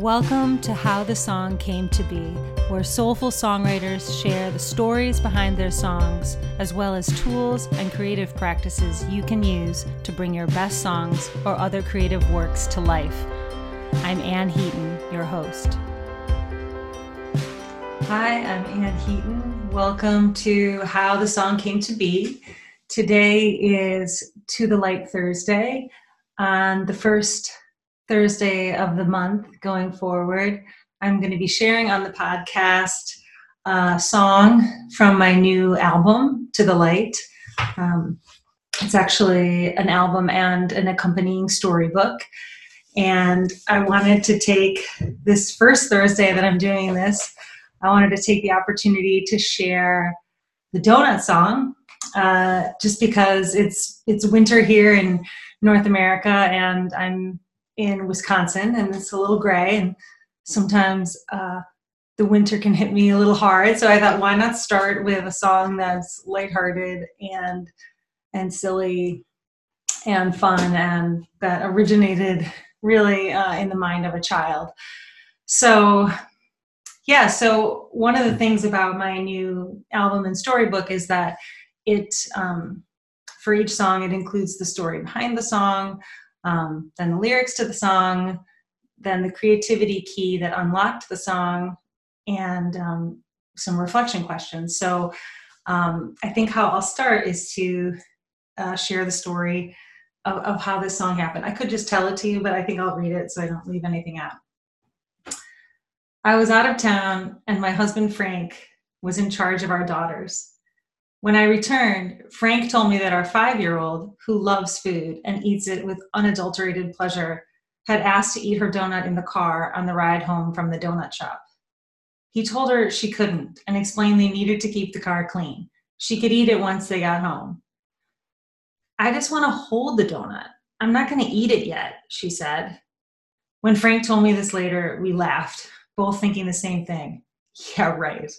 Welcome to How the Song Came to Be, where soulful songwriters share the stories behind their songs, as well as tools and creative practices you can use to bring your best songs or other creative works to life. I'm Anne Heaton, your host. Hi, I'm Anne Heaton. Welcome to How the Song Came to Be. Today is To the Light Thursday. On the first Thursday of the month going forward, I'm going to be sharing on the podcast a song from my new album, To the Light. Um, it's actually an album and an accompanying storybook. And I wanted to take this first Thursday that I'm doing this, I wanted to take the opportunity to share the donut song uh, just because it's it's winter here in North America and I'm in Wisconsin, and it's a little gray, and sometimes uh, the winter can hit me a little hard. So I thought, why not start with a song that's lighthearted and and silly and fun, and that originated really uh, in the mind of a child. So yeah, so one of the things about my new album and storybook is that it um, for each song it includes the story behind the song um, then the lyrics to the song, then the creativity key that unlocked the song, and um, some reflection questions. So um, I think how I'll start is to uh, share the story of, of how this song happened. I could just tell it to you, but I think I'll read it so I don't leave anything out. I was out of town, and my husband Frank was in charge of our daughters. When I returned, Frank told me that our five year old, who loves food and eats it with unadulterated pleasure, had asked to eat her donut in the car on the ride home from the donut shop. He told her she couldn't and explained they needed to keep the car clean. She could eat it once they got home. I just want to hold the donut. I'm not going to eat it yet, she said. When Frank told me this later, we laughed, both thinking the same thing. Yeah, right.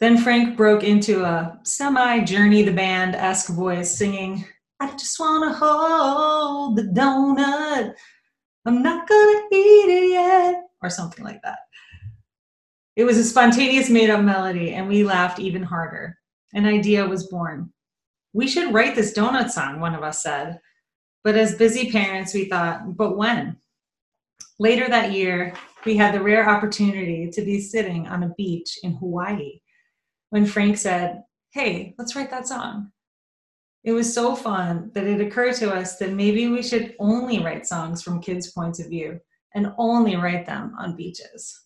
Then Frank broke into a semi Journey the Band esque voice singing, I just wanna hold the donut. I'm not gonna eat it yet, or something like that. It was a spontaneous made up melody, and we laughed even harder. An idea was born. We should write this donut song, one of us said. But as busy parents, we thought, but when? Later that year, we had the rare opportunity to be sitting on a beach in Hawaii when Frank said, Hey, let's write that song. It was so fun that it occurred to us that maybe we should only write songs from kids' points of view and only write them on beaches.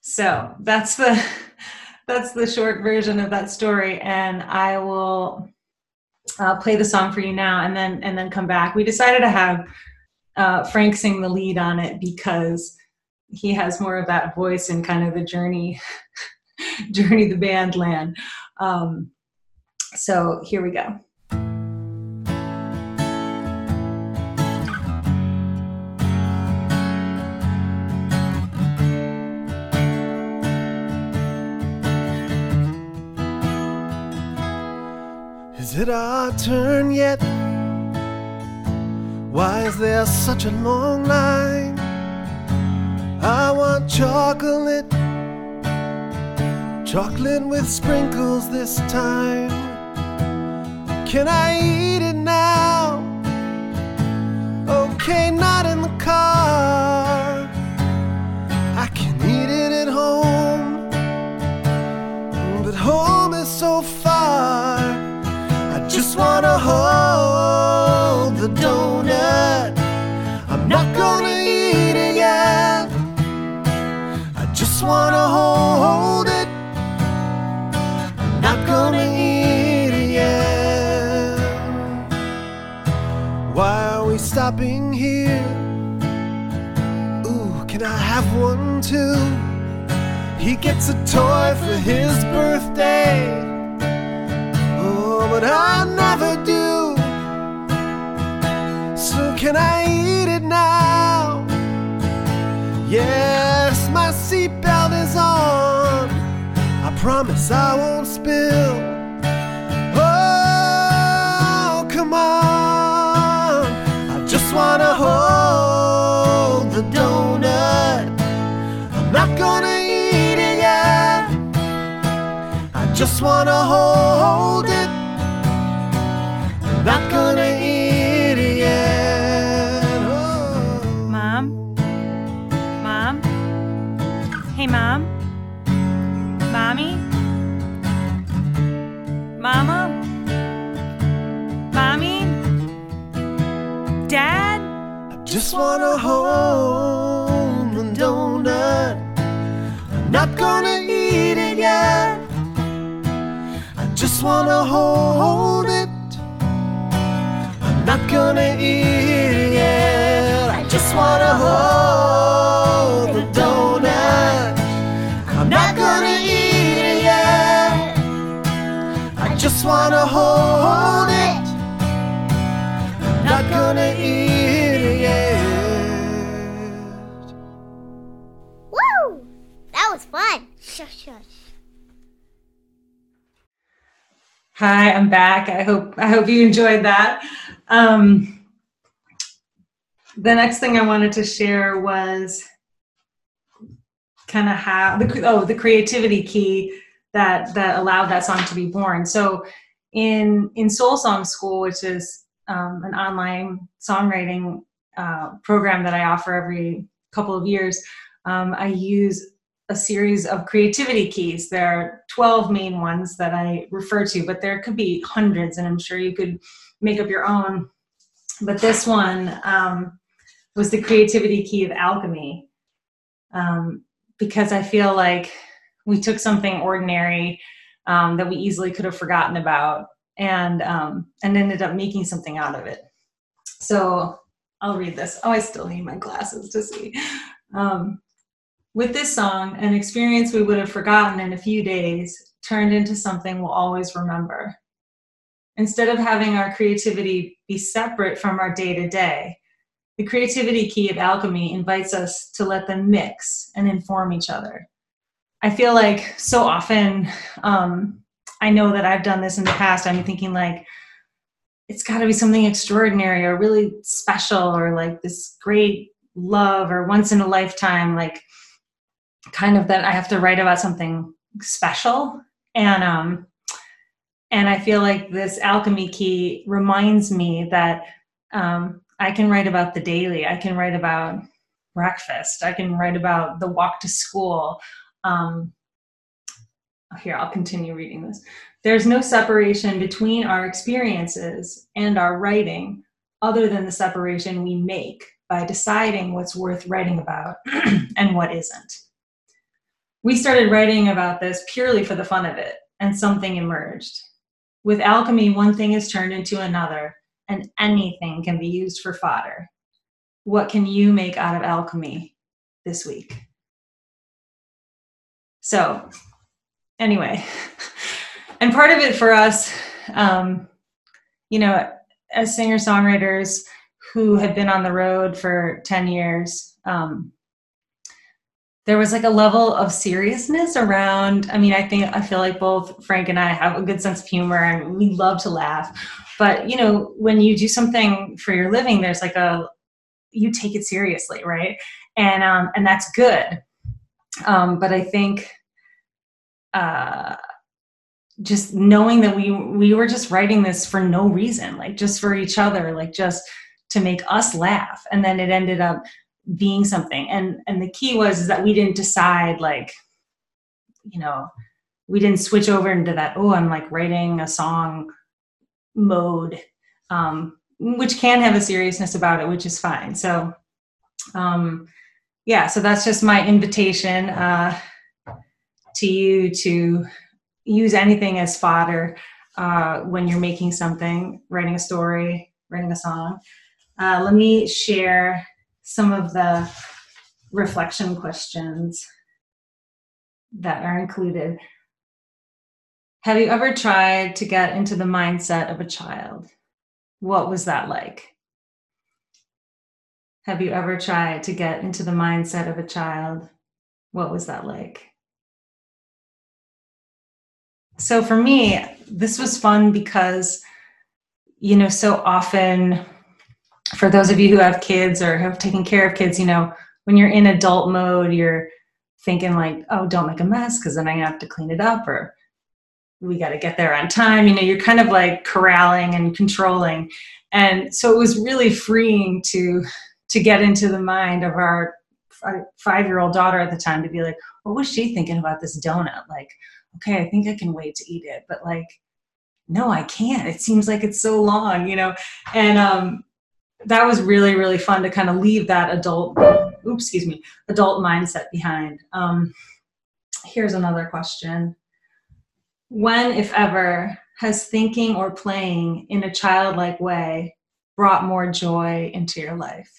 So that's the that's the short version of that story, and I will uh, play the song for you now, and then and then come back. We decided to have uh, Frank sing the lead on it because he has more of that voice in kind of the journey journey the band land um, so here we go Is it our turn yet? Why is there such a long line? Want chocolate, chocolate with sprinkles this time. Can I eat it now? Okay, not in the car. I can eat it at home, but home is so far. Stopping here? Ooh, can I have one too? He gets a toy for his birthday. Oh, but I never do. So can I eat it now? Yes, my seatbelt is on. I promise I won't spill. Just wanna hold it. Not gonna eat it yet. Oh. Mom? Mom? Hey, Mom? Mommy? Mama? Mommy? Dad? I Just wanna hold the donut. I'm not gonna eat it yet. Wanna hold it. I'm not gonna eat it yet. I just wanna hold the donut. I'm not gonna eat it yet. I just wanna hold it. Not gonna eat it yet. Woo! That was fun. Shush, shush. Hi, I'm back. I hope I hope you enjoyed that. Um, the next thing I wanted to share was kind of how the oh the creativity key that that allowed that song to be born. So in in Soul Song School, which is um, an online songwriting uh, program that I offer every couple of years, um, I use a series of creativity keys. There are 12 main ones that I refer to, but there could be hundreds, and I'm sure you could make up your own. But this one um, was the creativity key of alchemy, um, because I feel like we took something ordinary um, that we easily could have forgotten about, and um, and ended up making something out of it. So I'll read this. Oh, I still need my glasses to see. Um, with this song, an experience we would have forgotten in a few days turned into something we'll always remember. Instead of having our creativity be separate from our day to day, the creativity key of alchemy invites us to let them mix and inform each other. I feel like so often, um, I know that I've done this in the past. I'm thinking like, it's got to be something extraordinary or really special or like this great love or once in a lifetime, like kind of that I have to write about something special. And um and I feel like this alchemy key reminds me that um I can write about the daily. I can write about breakfast. I can write about the walk to school. Um here, I'll continue reading this. There's no separation between our experiences and our writing other than the separation we make by deciding what's worth writing about and what isn't we started writing about this purely for the fun of it, and something emerged. With alchemy, one thing is turned into another, and anything can be used for fodder. What can you make out of alchemy this week? So, anyway, and part of it for us, um, you know, as singer songwriters who have been on the road for 10 years, um, there was like a level of seriousness around i mean i think i feel like both frank and i have a good sense of humor and we love to laugh. But you know when you do something for your living there's like a you take it seriously right? And um and that's good. Um but i think uh just knowing that we we were just writing this for no reason like just for each other like just to make us laugh. And then it ended up being something. And and the key was is that we didn't decide like you know we didn't switch over into that oh i'm like writing a song mode um which can have a seriousness about it which is fine. So um yeah so that's just my invitation uh to you to use anything as fodder uh, when you're making something writing a story writing a song. Uh, let me share some of the reflection questions that are included. Have you ever tried to get into the mindset of a child? What was that like? Have you ever tried to get into the mindset of a child? What was that like? So for me, this was fun because, you know, so often for those of you who have kids or have taken care of kids, you know, when you're in adult mode, you're thinking like, oh, don't make a mess because then I have to clean it up or we got to get there on time. You know, you're kind of like corralling and controlling. And so it was really freeing to to get into the mind of our five year old daughter at the time to be like, what was she thinking about this donut? Like, okay, I think I can wait to eat it, but like, no, I can't. It seems like it's so long, you know? And um, that was really, really fun to kind of leave that adult, oops, excuse me, adult mindset behind. Um, here's another question. When, if ever, has thinking or playing in a childlike way brought more joy into your life?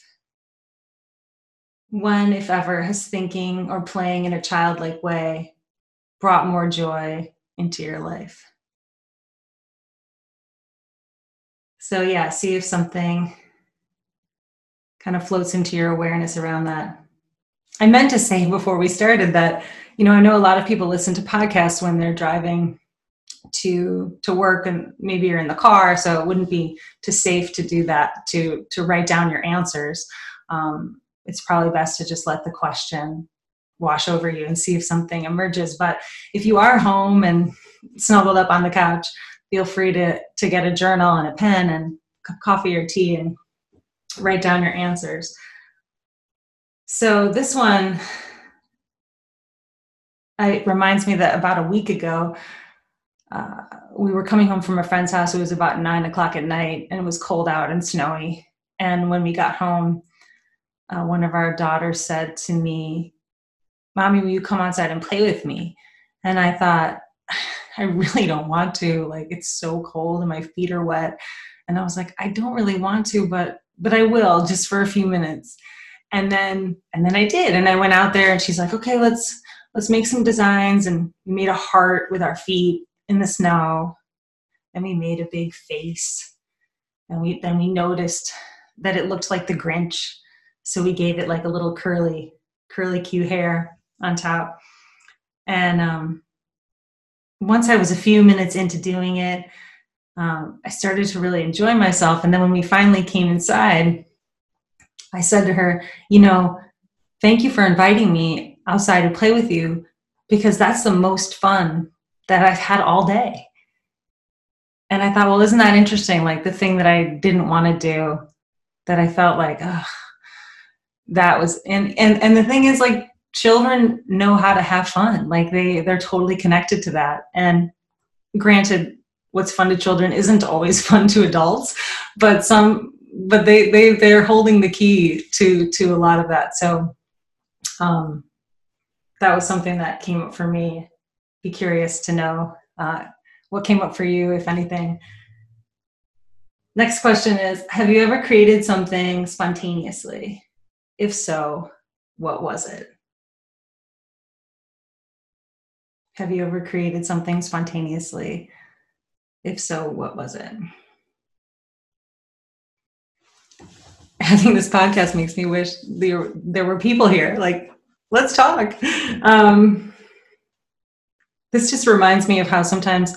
When, if ever, has thinking or playing in a childlike way brought more joy into your life? So, yeah, see if something kind of floats into your awareness around that. I meant to say before we started that, you know, I know a lot of people listen to podcasts when they're driving to to work and maybe you're in the car so it wouldn't be too safe to do that to to write down your answers um, it's probably best to just let the question wash over you and see if something emerges but if you are home and snuggled up on the couch feel free to to get a journal and a pen and coffee or tea and write down your answers. So this one it reminds me that about a week ago, uh, we were coming home from a friend's house. It was about nine o'clock at night, and it was cold out and snowy. And when we got home, uh, one of our daughters said to me, "Mommy, will you come outside and play with me?" And I thought, I really don't want to. Like it's so cold and my feet are wet. And I was like, I don't really want to, but but I will just for a few minutes. And then and then I did. And I went out there and she's like, okay, let's let's make some designs. And we made a heart with our feet in the snow. And we made a big face. And we then we noticed that it looked like the Grinch. So we gave it like a little curly, curly cute hair on top. And um, once I was a few minutes into doing it, um, I started to really enjoy myself. And then when we finally came inside, I said to her, You know, thank you for inviting me outside to play with you because that's the most fun that I've had all day. And I thought, well, isn't that interesting? Like the thing that I didn't want to do, that I felt like, oh, that was, and, and, and the thing is like, children know how to have fun. Like they, they're totally connected to that. And granted, what's fun to children isn't always fun to adults but some but they they they're holding the key to to a lot of that. So um that was something that came up for me. Be curious to know uh, what came up for you if anything. Next question is have you ever created something spontaneously? If so what was it? Have you ever created something spontaneously if so, what was it? Having this podcast makes me wish there, there were people here. Like, let's talk. Um, this just reminds me of how sometimes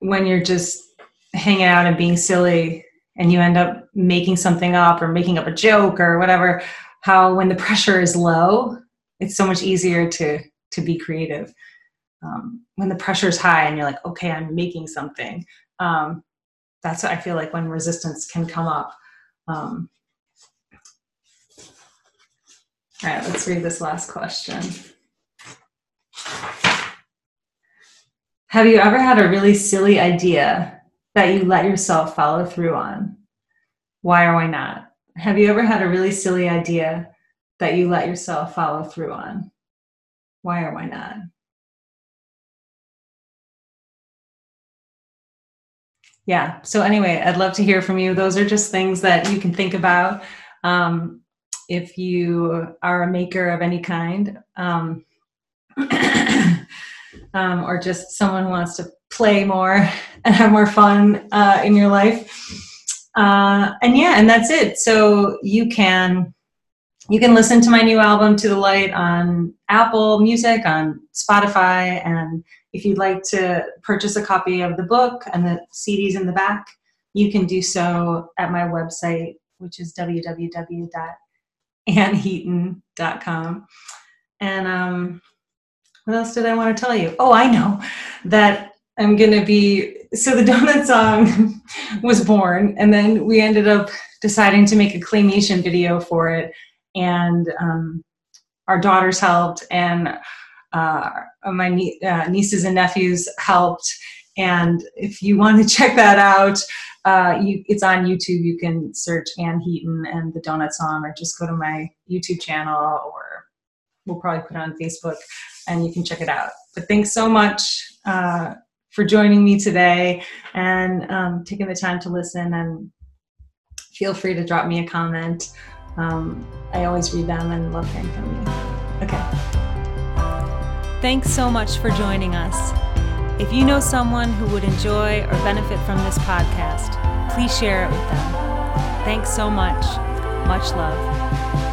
when you're just hanging out and being silly and you end up making something up or making up a joke or whatever, how when the pressure is low, it's so much easier to to be creative um, when the pressure is high and you're like, okay, I'm making something. Um, that's what I feel like when resistance can come up. Um, all right, let's read this last question. Have you ever had a really silly idea that you let yourself follow through on? Why or why not? Have you ever had a really silly idea that you let yourself follow through on? Why or why not? Yeah. So anyway i'd love to hear from you. Those are just things that you can think about um, if you are a maker of any kind um, um, or just someone who wants to play more and have more fun uh, in your life. Uh, and yeah and that's it. So you can you can listen to my new album to the light on apple music on spotify and if you'd like to purchase a copy of the book and the CDs in the back, you can do so at my website, which is www.anneheaton.com. And um, what else did I want to tell you? Oh, I know that I'm gonna be so the donut song was born, and then we ended up deciding to make a claymation video for it, and um, our daughters helped, and uh, my nie- uh, nieces and nephews helped. And if you want to check that out, uh, you, it's on YouTube. You can search Anne Heaton and the Donut Song, or just go to my YouTube channel, or we'll probably put it on Facebook, and you can check it out. But thanks so much uh, for joining me today and um, taking the time to listen. And feel free to drop me a comment. Um, I always read them and love hearing from you. Okay. Thanks so much for joining us. If you know someone who would enjoy or benefit from this podcast, please share it with them. Thanks so much. Much love.